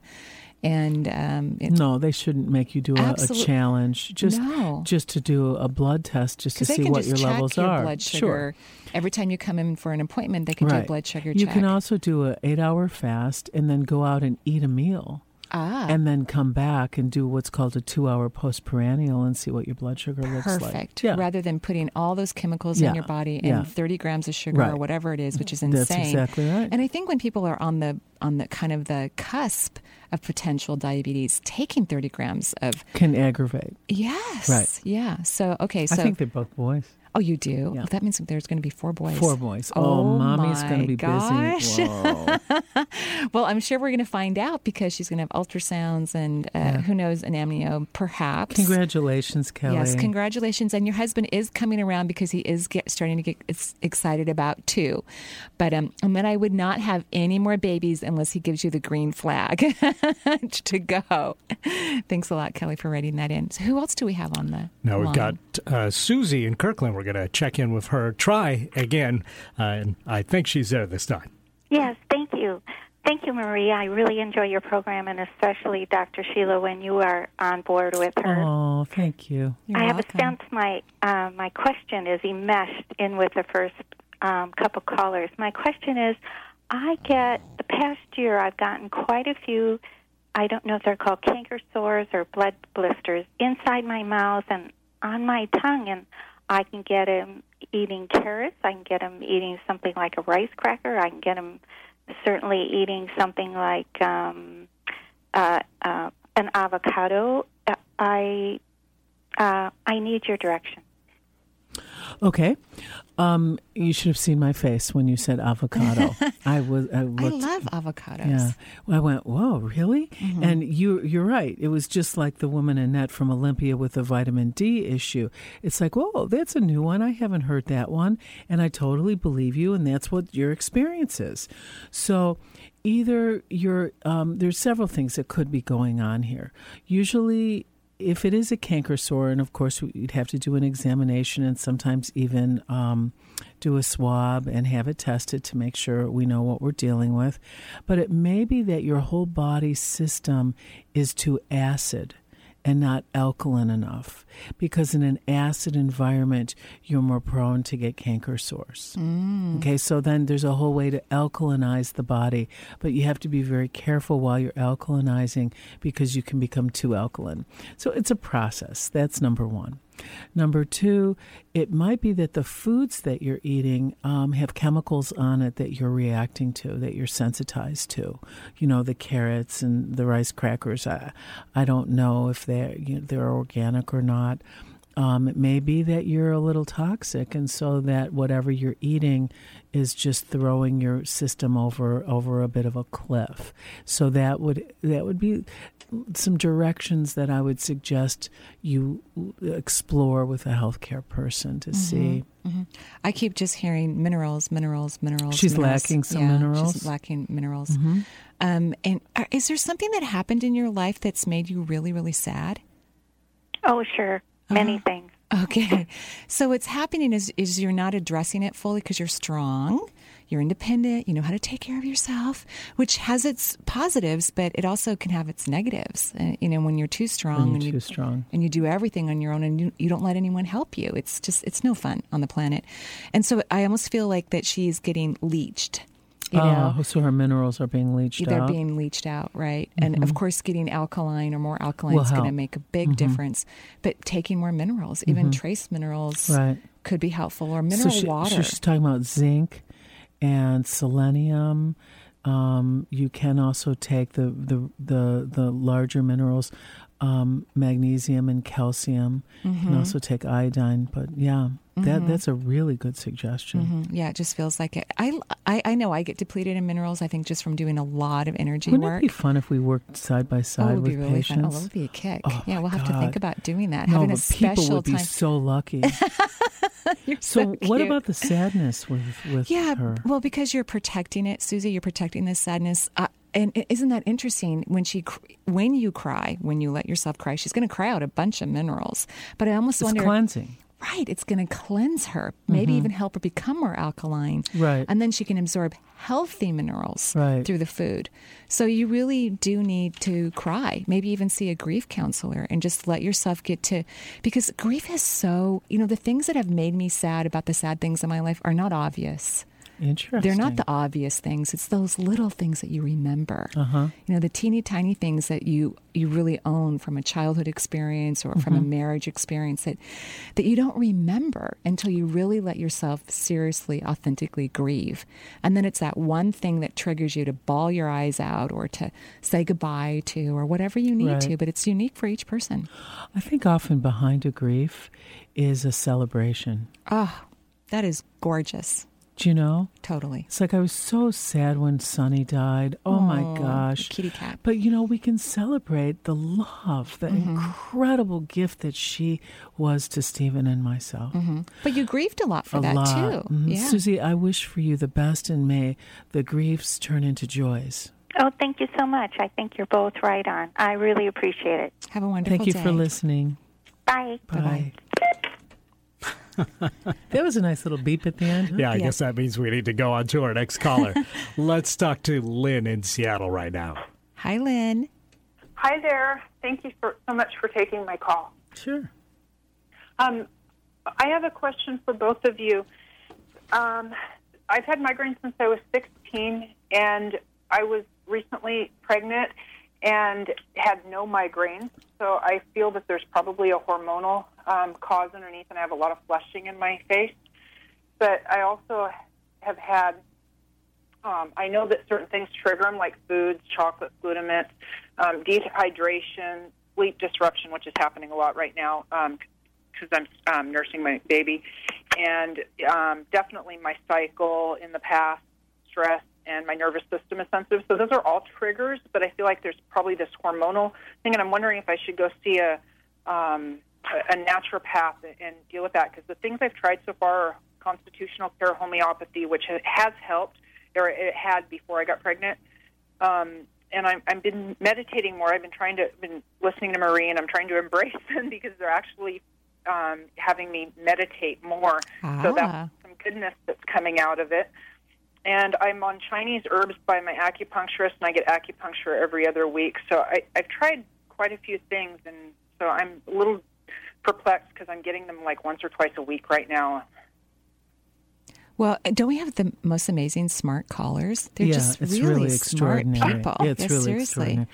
and um, it, no, they shouldn't make you do a, a challenge just No. just to do a blood test just to see what your levels your are. blood Sure. Every time you come in for an appointment. They can do a blood sugar You check. You can also do an eight hour fast and then go out and eat a meal. Ah. And then come back and do what's called a two hour postprandial and see what your blood sugar looks like. Perfect. Yeah. Rather than putting all those chemicals Yeah. in your body and Yeah. 30 grams of sugar or whatever it is, which is insane. That's exactly right. And I think when people are on the on the kind of the cusp of potential diabetes, taking 30 grams of Can aggravate. yes, Right. yeah. So okay, so I think they're both boys. Oh, you do. Well, that means there's going to be four boys. Four boys. Oh, mommy's going to be gosh. busy. *laughs* Well, I'm sure we're going to find out because she's going to have ultrasounds and uh, Yeah. who knows an amnio, perhaps. Congratulations, Kelly. Yes, congratulations. And your husband is coming around because he is get, starting to get excited about two. But um, and then I would not have any more babies unless he gives you the green flag *laughs* to go. Thanks a lot, Kelly, for writing that in. So who else do we have on the Now we've line? got uh, Susie in Kirkland. We're going to check in with her. Try again, uh, and I think she's there this time. Yes, thank you. Thank you, Marie. I really enjoy your program, and especially Dr. Sheila when you are on board with her. Oh, thank you. I have a sense my uh, my question is enmeshed in with the first um, couple callers. My question is, I get the past year I've gotten quite a few. I don't know if they're called canker sores or blood blisters inside my mouth and on my tongue, and I can get him eating carrots. I can get him eating something like a rice cracker. I can get him certainly eating something like um, uh, uh, an avocado. Uh, I uh, I need your direction. Okay. Um, you should have seen my face when you said avocado. *laughs* I was. I, I love avocados. Yeah, Well, I went, "Whoa, really?" Mm-hmm. And you, you're right. It was just like the woman Annette from Olympia with the vitamin D issue. It's like, "Whoa, that's a new one. I haven't heard that one," and I totally believe you. And that's what your experience is. So, either you're um, there's several things that could be going on here. Usually. If it is a canker sore, and of course we'd have to do an examination and sometimes even um, do a swab and have it tested to make sure we know what we're dealing with. But it may be that your whole body system is too acid and not alkaline enough because in an acid environment you're more prone to get canker sores. Mm. Okay, so then there's a whole way to alkalinize the body, but you have to be very careful while you're alkalinizing because you can become too alkaline. So it's a process. That's number 1. Number two, it might be that the foods that you're eating um, have chemicals on it that you're reacting to, that you're sensitized to. You know, the carrots and the rice crackers. I, I don't know if they're you know, they're organic or not. Um, it may be that you're a little toxic, and so that whatever you're eating is just throwing your system over over a bit of a cliff. So that would that would be some directions that I would suggest you explore with a healthcare person to see. Mhm. I keep just hearing minerals, minerals, minerals. She's minerals. lacking some Yeah, minerals? She's lacking minerals. Mhm. Um, and is there something that happened in your life that's made you really, really sad? Oh, sure, many things. Okay, so what's happening is is you're not addressing it fully because you're strong, you're independent, you know how to take care of yourself, which has its positives, but it also can have its negatives. Uh, you know, when you're too strong When and you're you too strong. and you do everything on your own and you, you don't let anyone help you. It's just it's no fun on the planet. And so I almost feel like that she's getting leached. You know, oh, so her minerals are being leached they're out. being leached out, right? And of Mhm. course, getting alkaline or more alkaline Will is going to make a big Mhm. difference. But taking more minerals, even Mhm. trace minerals, Right. could be helpful. Or mineral so she- water. So she's talking about zinc and selenium. Um, you can also take the the the, the larger minerals, um, magnesium and calcium. You can Mhm. also take iodine. But yeah, that Mhm. that's a really good suggestion. Mhm. Yeah, it just feels like it. I, I I know I get depleted in minerals. I think just from doing a lot of energy Wouldn't work. it be fun if we worked side by Oh, side it would with be really fun. Oh, patients? that would be a kick. Oh, yeah, we'll have to think about doing that. No, Having a but people special would be time. so lucky. *laughs* So, so what about the sadness with with yeah, her? well, because you're protecting it, Susie. You're protecting this sadness. Uh, and isn't that interesting? When she, when you cry, when you let yourself cry, she's going to cry out a bunch of minerals. But I almost It's wonder, cleansing. Right? It's going to cleanse her, maybe Mhm. even help her become more alkaline, Right. And then she can absorb healthy minerals Right. through the food. So you really do need to cry, maybe even see a grief counselor, and just let yourself get to, because grief is so. You know, the things that have made me sad about the sad things in my life are not obvious. Interesting. They're not the obvious things. It's those little things that you remember. Uh-huh. You know, the teeny tiny things that you you really own from a childhood experience or from a Mhm. marriage experience that that you don't remember until you really let yourself seriously, authentically grieve. And then it's that one thing that triggers you to ball your eyes out or to say goodbye to or whatever you need Right. to, but it's unique for each person. I think often behind a grief is a celebration. Oh, that is gorgeous. Do you know? Totally. It's like I was so sad when Sonny died. Oh my gosh. kitty cat. But you know, we can celebrate the love, the Mhm. incredible gift that she was to Stephen and myself. hmm But you grieved a lot for a that lot. too. Mhm. Yeah. Susie, I wish for you the best and may the griefs turn into joys. Oh, thank you so much. I think you're both right on. I really appreciate it. Have a wonderful day. Thank you day. for listening. Bye. Bye. *laughs* that was a nice little beep at the end. huh? Yeah, I guess that means we need to go on to our next caller. *laughs* Let's talk to Lynn in Seattle right now. Hi, Lynn. Hi there. Thank you for so much for taking my call. Sure. Um, I have a question for both of you. Um, I've had migraines since I was 16, and I was recently pregnant and had no migraines. So I feel that there's probably a hormonal um, cause underneath, and I have a lot of flushing in my face. But I also have had um, I know that certain things trigger them, like foods, chocolate, glutamate, um, dehydration, sleep disruption, which is happening a lot right now because I'm um, nursing my baby, and um, definitely my cycle in the past, stress, and my nervous system is sensitive. So those are all triggers, but I feel like there's probably this hormonal thing, and I'm wondering if I should go see a um, a naturopath and deal with that because the things I've tried so far are constitutional care homeopathy, which has helped, or it had before I got pregnant. Um, and I'm, I've been meditating more. I've been trying to, been listening to Marie, and I'm trying to *laughs* embrace them because they're actually um, having me meditate more. So Ah. that's some goodness that's coming out of it. And I'm on Chinese herbs by my acupuncturist, and I get acupuncture every other week. So I, I've tried quite a few things, and so I'm a little perplexed because I'm getting them like once or twice a week right now. Well, don't we have the most amazing smart callers? They're yeah, just it's really, really, smart people. Yeah, it's Yes, really seriously. extraordinary.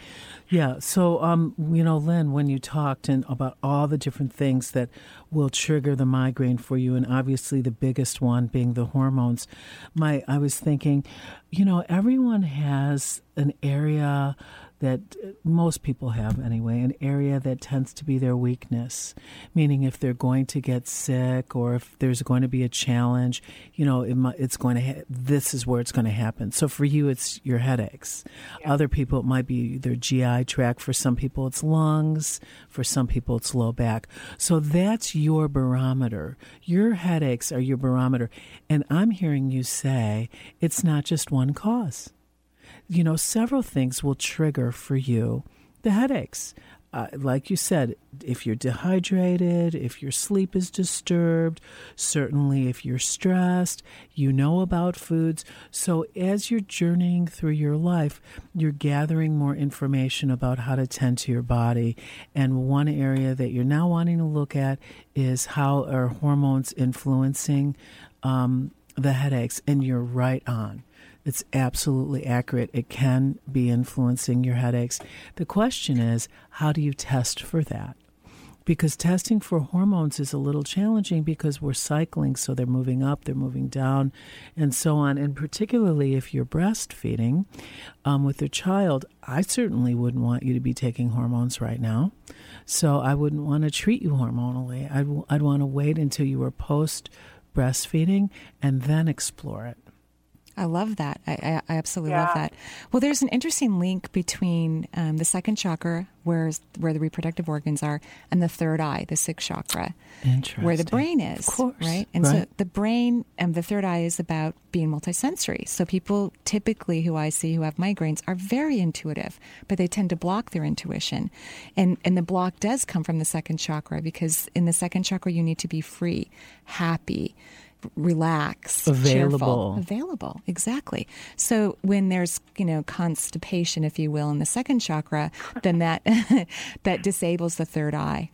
Yeah. So, um, you know, Lynn, when you talked and about all the different things that will trigger the migraine for you, and obviously the biggest one being the hormones, my I was thinking, you know, everyone has an area that most people have anyway, an area that tends to be their weakness. Meaning, if they're going to get sick or if there's going to be a challenge, you know, it, it's going to. Ha- this is where it's going to happen. So for you, it's your headaches. Other people, it might be their GI tract. For some people, it's lungs. For some people, it's low back. So that's your barometer. Your headaches are your barometer. And I'm hearing you say it's not just one cause you know, several things will trigger for you the headaches. Uh, like you said, if you're dehydrated, if your sleep is disturbed, certainly if you're stressed, you know about foods. So, as you're journeying through your life, you're gathering more information about how to tend to your body. And one area that you're now wanting to look at is how are hormones influencing um, the headaches. And you're right on. It's absolutely accurate. It can be influencing your headaches. The question is, how do you test for that? Because testing for hormones is a little challenging because we're cycling, so they're moving up, they're moving down, and so on. And particularly if you're breastfeeding um, with your child, I certainly wouldn't want you to be taking hormones right now. So I wouldn't want to treat you hormonally. I'd, I'd want to wait until you were post breastfeeding and then explore it. I love that. I, I, I absolutely Yeah. love that. Well, there's an interesting link between um, the second chakra, where where the reproductive organs are, and the third eye, the sixth chakra, where the brain is. Of course. right? And so the brain and the third eye is about being multisensory. So people typically who I see who have migraines are very intuitive, but they tend to block their intuition, and and the block does come from the second chakra because in the second chakra you need to be free, happy. Relax, Available. cheerful, available, exactly. So when there's you know constipation, if you will, in the second chakra, then that *laughs* that disables the third eye,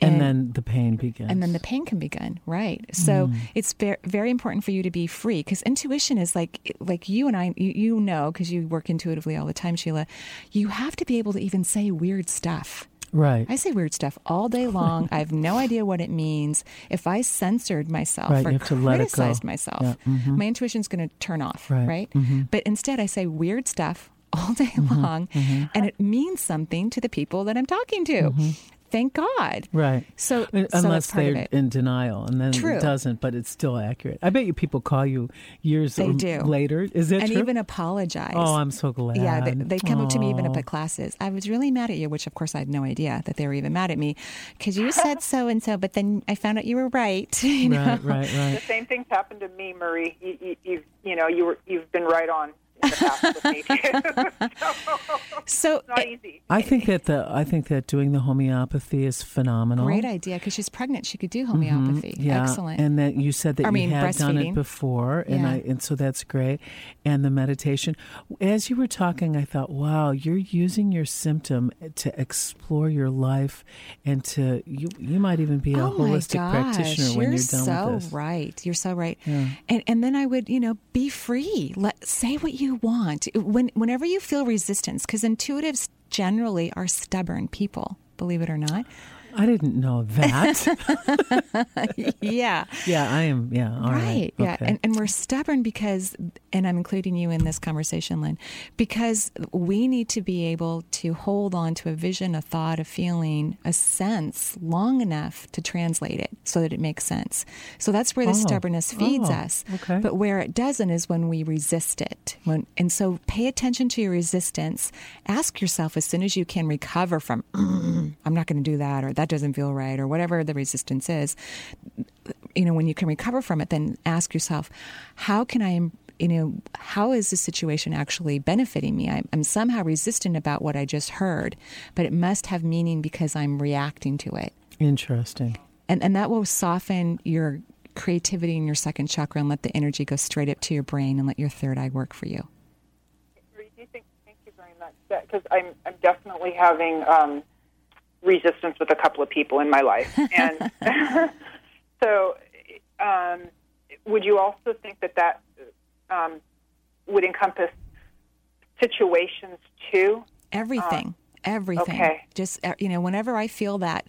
And, then the pain begins. and then the pain can begin. Right. So Mm. it's very very important for you to be free because intuition is like like you and I you, you know because you work intuitively all the time, Sheila. You have to be able to even say weird stuff. Right. I say weird stuff all day long. I have no *laughs* idea what it means. If I censored myself Right, or you have to let it go. criticized myself, Yeah, mhm. my intuition's going to turn off, Right, right? mhm. But instead, I say weird stuff all *laughs* day Mm-hmm, long, and it means something to the people that I'm talking to. Thank God. Right. So, Un- so Unless that's part of they're in denial, and then True. it doesn't, but it's still accurate. I bet you people call you years They do. later. Is it and true? even apologize. Oh, I'm so glad. Yeah, they, they come up to me even up Aw. at classes. I was really mad at you, which of course I had no idea that they were even mad at me because you said so and so, but then I found out you were right. *laughs* you know? Right, right, The same thing's happened to me, Marie. You, you, you, you know, you were you've been right on in the past with me *laughs* too. So it's not easy. I think that the I think that doing the homeopathy is phenomenal. Great idea because she's pregnant. She could do homeopathy. Mm-hmm. Yeah, Excellent. and that you said that I you mean, had done it breastfeeding. before, and Yeah. I and so that's great. And the meditation. As you were talking, I thought, wow, you're using your symptom to explore your life, and to you you might even be a oh holistic gosh, practitioner when you're you're done so with this. right. You're so right. Yeah. And and then I would, you know, be free. Let say what you want. When whenever you feel resistance, because intuitives generally are stubborn people. Believe it or not. I didn't know that. *laughs* yeah. yeah, I am. Yeah, all right. right. Yeah. Okay. And, and we're stubborn because, and I'm including you in this conversation, Lynn, because we need to be able to hold on to a vision, a thought, a feeling, a sense long enough to translate it so that it makes sense. So that's where the Oh. stubbornness feeds Oh, us. okay. But where it doesn't is when we resist it. When, and so pay attention to your resistance. Ask yourself as soon as you can recover from, "Mm, I'm not going to do that, or that doesn't feel right, or whatever the resistance is you know, when you can recover from it, then ask yourself, how can I, you know, how is this situation actually benefiting me? I'm, I'm somehow resistant about what I just heard, but it must have meaning because I'm reacting to it. Interesting. And, and that will soften your creativity in your second chakra and let the energy go straight up to your brain and let your third eye work for you. Marie, do you think? Thank you very much. Because I'm I'm definitely having um, resistance with a couple of people in my life, *laughs* and *laughs* so um, would you also think that that um, would encompass situations too? Everything, everything. okay. Just uh, you know, whenever I feel that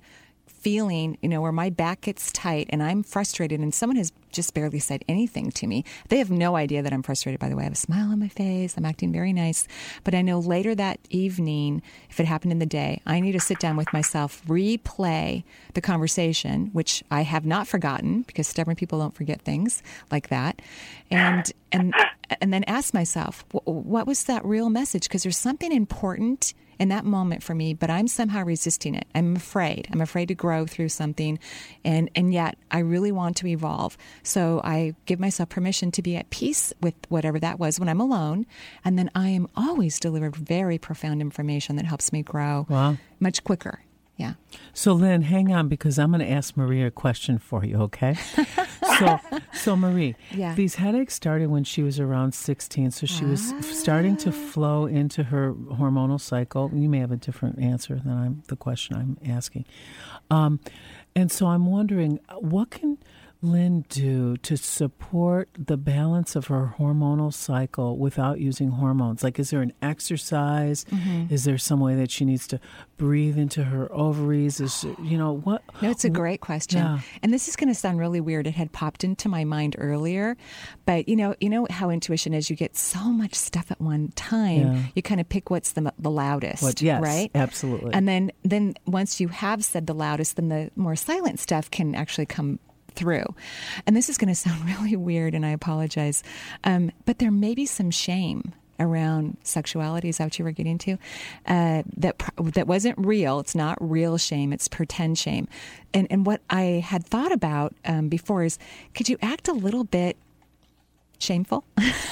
feeling, you know, where my back gets tight and I'm frustrated, and someone has just barely said anything to me. They have no idea that I'm frustrated. By the way, I have a smile on my face. I'm acting very nice, but I know later that evening, if it happened in the day, I need to sit down with myself, replay the conversation, which I have not forgotten because stubborn people don't forget things like that, and and and then ask myself, what was that real message? Because there's something important in that moment for me, but I'm somehow resisting it. I'm afraid. I'm afraid to grow through something, and and yet I really want to evolve. So I give myself permission to be at peace with whatever that was when I'm alone, and then I am always delivered very profound information that helps me grow Wow. much quicker. Yeah. So, Lynn, hang on because I'm going to ask Maria a question for you, okay? *laughs* so, so Marie, Yeah. these headaches started when she was around 16, so she was starting to flow into her hormonal cycle. You may have a different answer than I'm, the question I'm asking. Um, and so I'm wondering, what can Lynn do to support the balance of her hormonal cycle without using hormones? Like, is there an exercise? Mhm. Is there some way that she needs to breathe into her ovaries? Is there- you know what? No, it's a great question. Yeah. And this is going to sound really weird. It had popped into my mind earlier, but you know, you know how intuition is. You get so much stuff at one time. Yeah. You kind of pick what's the the loudest, What- yes, right? absolutely. And then then once you have said the loudest, then the more silent stuff can actually come through. And this is going *laughs* to sound really weird, and I apologize, um, but there may be some shame around sexuality is that what you were getting to? Uh, that that wasn't real. It's not real shame. It's pretend shame. And and what i had thought about um, before is could you act a little bit shameful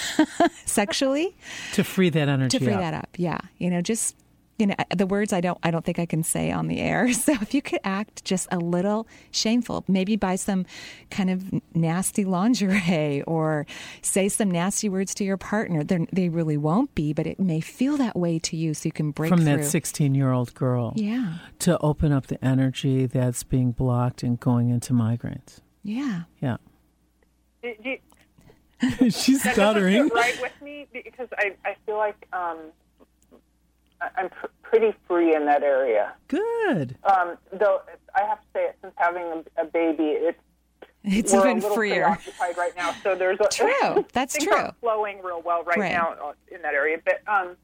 *laughs* sexually? To free that energy to free up. that up yeah. You know just you know the words i don't i don't think i can say on the air. *laughs* So if you could act just a little shameful maybe buy some kind of nasty lingerie or say some nasty words to your partner. They're, they really won't be but it may feel that way to you so you can break from through. that 16 year old girl Yeah. to open up the energy that's being blocked and going into migraines. Yeah. Yeah. Do- do- *laughs* she's stuttering. sit right with me? Because I, I feel like um, I- I'm pr- pretty free in that area. Good. Um, though I have to say, it since having a, a baby, it's *laughs* It's we're even freer. preoccupied right now. So there's a, *laughs* *laughs* True. That's things true. aren't flowing real well right, Right. now in that area. But um,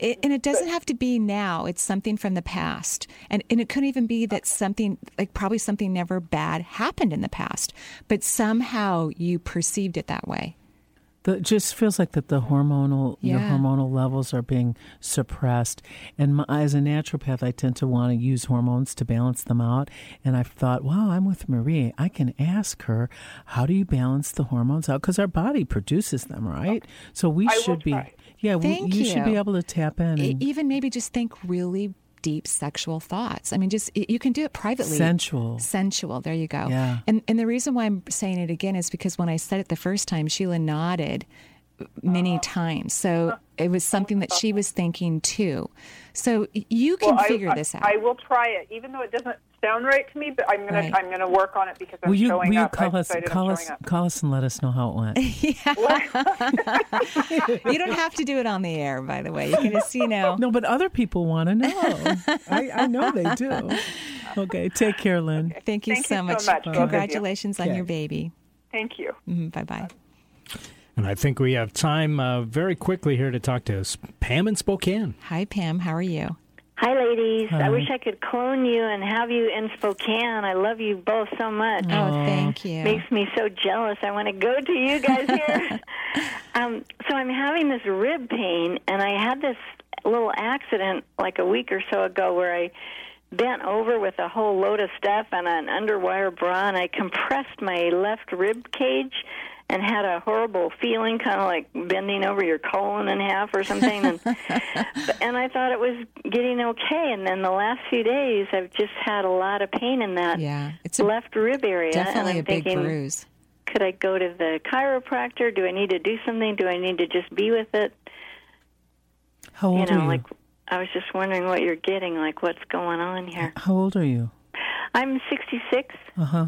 It, and it doesn't have to be now. It's something from the past. And, and it could even be that something, like probably something never bad happened in the past, but somehow you perceived it that way. The, it just feels like that the hormonal your hormonal levels are being suppressed, and my, as a naturopath, I tend to want to use hormones to balance them out. And I've thought, wow, I'm with Marie. I can ask her, how do you balance the hormones out? Because our body produces them, right? So we I should be, yeah, we, Thank you should be able to tap in. And, even maybe just think really deep sexual thoughts. I mean, just you can do it privately. Sensual. Sensual. There you go. Yeah. And and the reason why I'm saying it again is because when I said it the first time, Sheila nodded many times. So it was something that she was thinking too. So you can well, I- figure I, this out. I will try it, even though it doesn't sound right to me. But I'm gonna Right. I'm gonna work on it because I'm will you, showing will you up. call us, call us, up. call us, and let us know how it went? *laughs* you don't have to do it on the air, by the way. You can just, you know. *laughs* No, but other people want to know. *laughs* I, I know they do. Okay, take care, Lynn. Thank you Thank so you so much. much, both you. Congratulations on Okay. your baby. Thank you. hmm Bye bye. And I think we have time uh, very quickly here to talk to S- Pam in Spokane. Hi, Pam. How are you? Hi, ladies. Hi. I wish I could clone you and have you in Spokane. I love you both so much. Oh, thank you. Makes me so jealous. I want to go to you guys *laughs* here. um, so I'm having this rib pain, and I had this little accident like a week or so ago where I bent over with a whole load of stuff and an underwire bra, and I compressed my left rib cage and had a horrible feeling, kind of like bending over your colon in half or something. And, *laughs* and I thought it was getting okay. And then the last few days, I've just had a lot of pain in that Yeah, it's left rib area. and Definitely I'm a big bruise. could I go to the chiropractor? Do I need to do something? Do I need to just be with it? How old you know, are you? like I was just wondering what you're getting, like what's going on here. How old are you? I'm 66. Uh huh.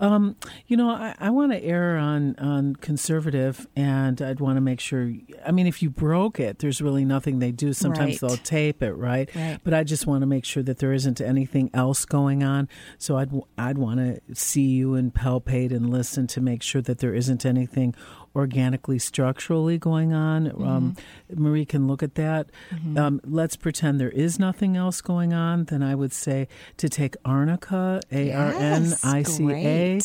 Um, you know, I, I want to err on on conservative, and I'd want to make sure. I mean, if you broke it, there's really nothing they do. Sometimes Right. they'll tape it, right? Right. But I just want to make sure that there isn't anything else going on. So I'd I'd want to see you and palpate and listen to make sure that there isn't anything organically structurally going on. Um, Marie can look at that. Um, let's pretend there is nothing else going on. Then I would say to take arnica, A R N I C A.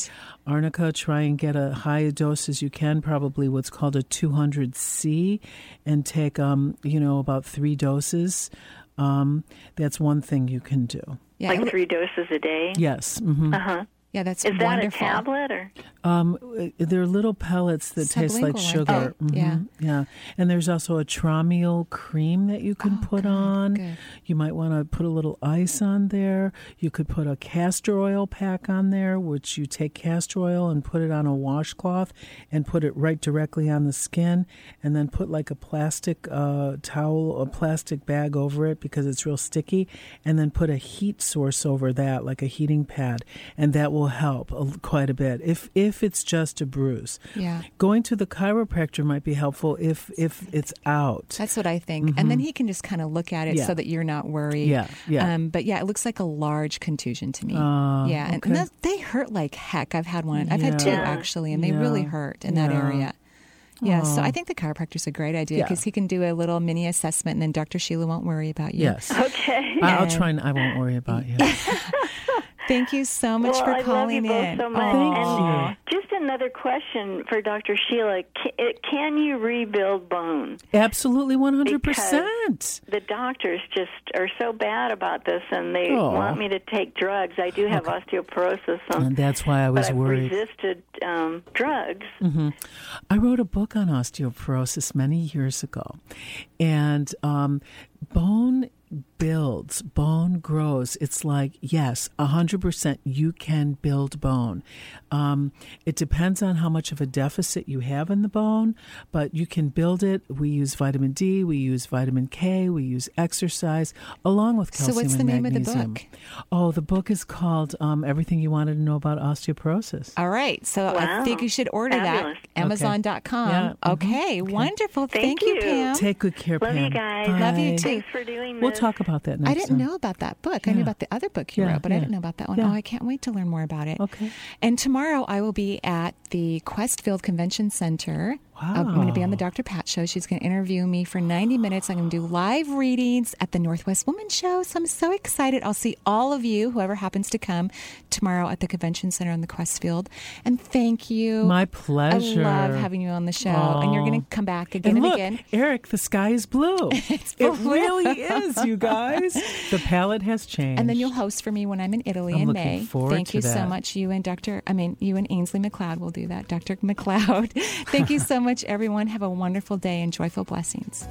Arnica, try and get a high dose as you can, probably what's called a 200C, and take, um, you know, about three doses. Um, that's one thing you can do. Yeah, like three doses a day. Yes. hmm Uh huh. Yeah, that's Is that wonderful. a tablet or? Um, they're little pellets that taste like sugar. think. Yeah. Mhm, yeah. And there's also a Traumeel cream that you can put on. Oh, good. You might want to put a little ice on there. You could put a castor oil pack on there, which you take castor oil and put it on a washcloth and put it right directly on the skin, and then put like a plastic uh, towel, a plastic bag over it because it's real sticky, and then put a heat source over that, like a heating pad, and that will help a, quite a bit. If if it's just a bruise, Yeah. going to the chiropractor might be helpful if if it's out. That's what I think. And then he can just kind of look at it Mm-hmm. Yeah. so that you're not worried. Yeah, yeah. Um, but yeah, it looks like a large contusion to me. Ah, yeah. And, okay. and that, they hurt like heck. I've had one. I've had two actually, and they really hurt in that area. Yeah, so I think the chiropractor's a great idea Yeah. because he can do a little mini assessment, and then Dr. Sheila won't worry about you. Yes. *laughs* Okay. *laughs* I- I'll try and I won't worry about you. *laughs* Thank you so much well, for I calling love you both in. so much. Thank and just another question for Dr. Sheila: Can, can you rebuild bone? Absolutely, one hundred Because percent. The doctors just are so bad about this, and they Oh. want me to take drugs. I do have osteoporosis, um, And that's why I was but I've worried. resisted um, drugs. hmm I wrote a book on osteoporosis many years ago, and um, bone builds, bone grows. It's like yes, hundred percent, you can build bone. Um, it depends on how much of a deficit you have in the bone, but you can build it. We use vitamin D, we use vitamin K, we use exercise, along with calcium. So calcium what's the and name of the magnesium. book? Oh, the book is called um, "Everything You Wanted to Know About Osteoporosis." All right. So I think you should order Fabulous. that. Amazon.com. Yeah, mhm. Okay. Wonderful. Thank Thank, you, you. Pam. Take good care, Love Pam. you guys. Love you too. Thanks for doing We'll this. Talk about that next I didn't time. know about that book. I knew about the other book you Yeah, wrote, but I didn't know about that one. Yeah. Oh, I can't wait to learn more about it. Okay. And tomorrow I will be at the Qwest Field Convention Center. Wow. I'm going to be on the Dr. Pat show. She's going to interview me for 90 minutes. I'm going to do live readings at the Northwest Woman Show. So I'm so excited. I'll see all of you, whoever happens to come, tomorrow at the Convention Center on the Qwest Field. And thank you. My pleasure. I love having you on the show. And you're going to come back again and and, look, again. Eric, the sky is blue. *laughs* it really is, you guys. The palette has changed. And then you'll host for me when I'm in Italy I'm in May. Thank you so much. You and Dr. I mean, you and Ainsley McLeod will do that. Dr. McLeod. *laughs* Thank you so *laughs* much, everyone. Have a wonderful day and joyful blessings.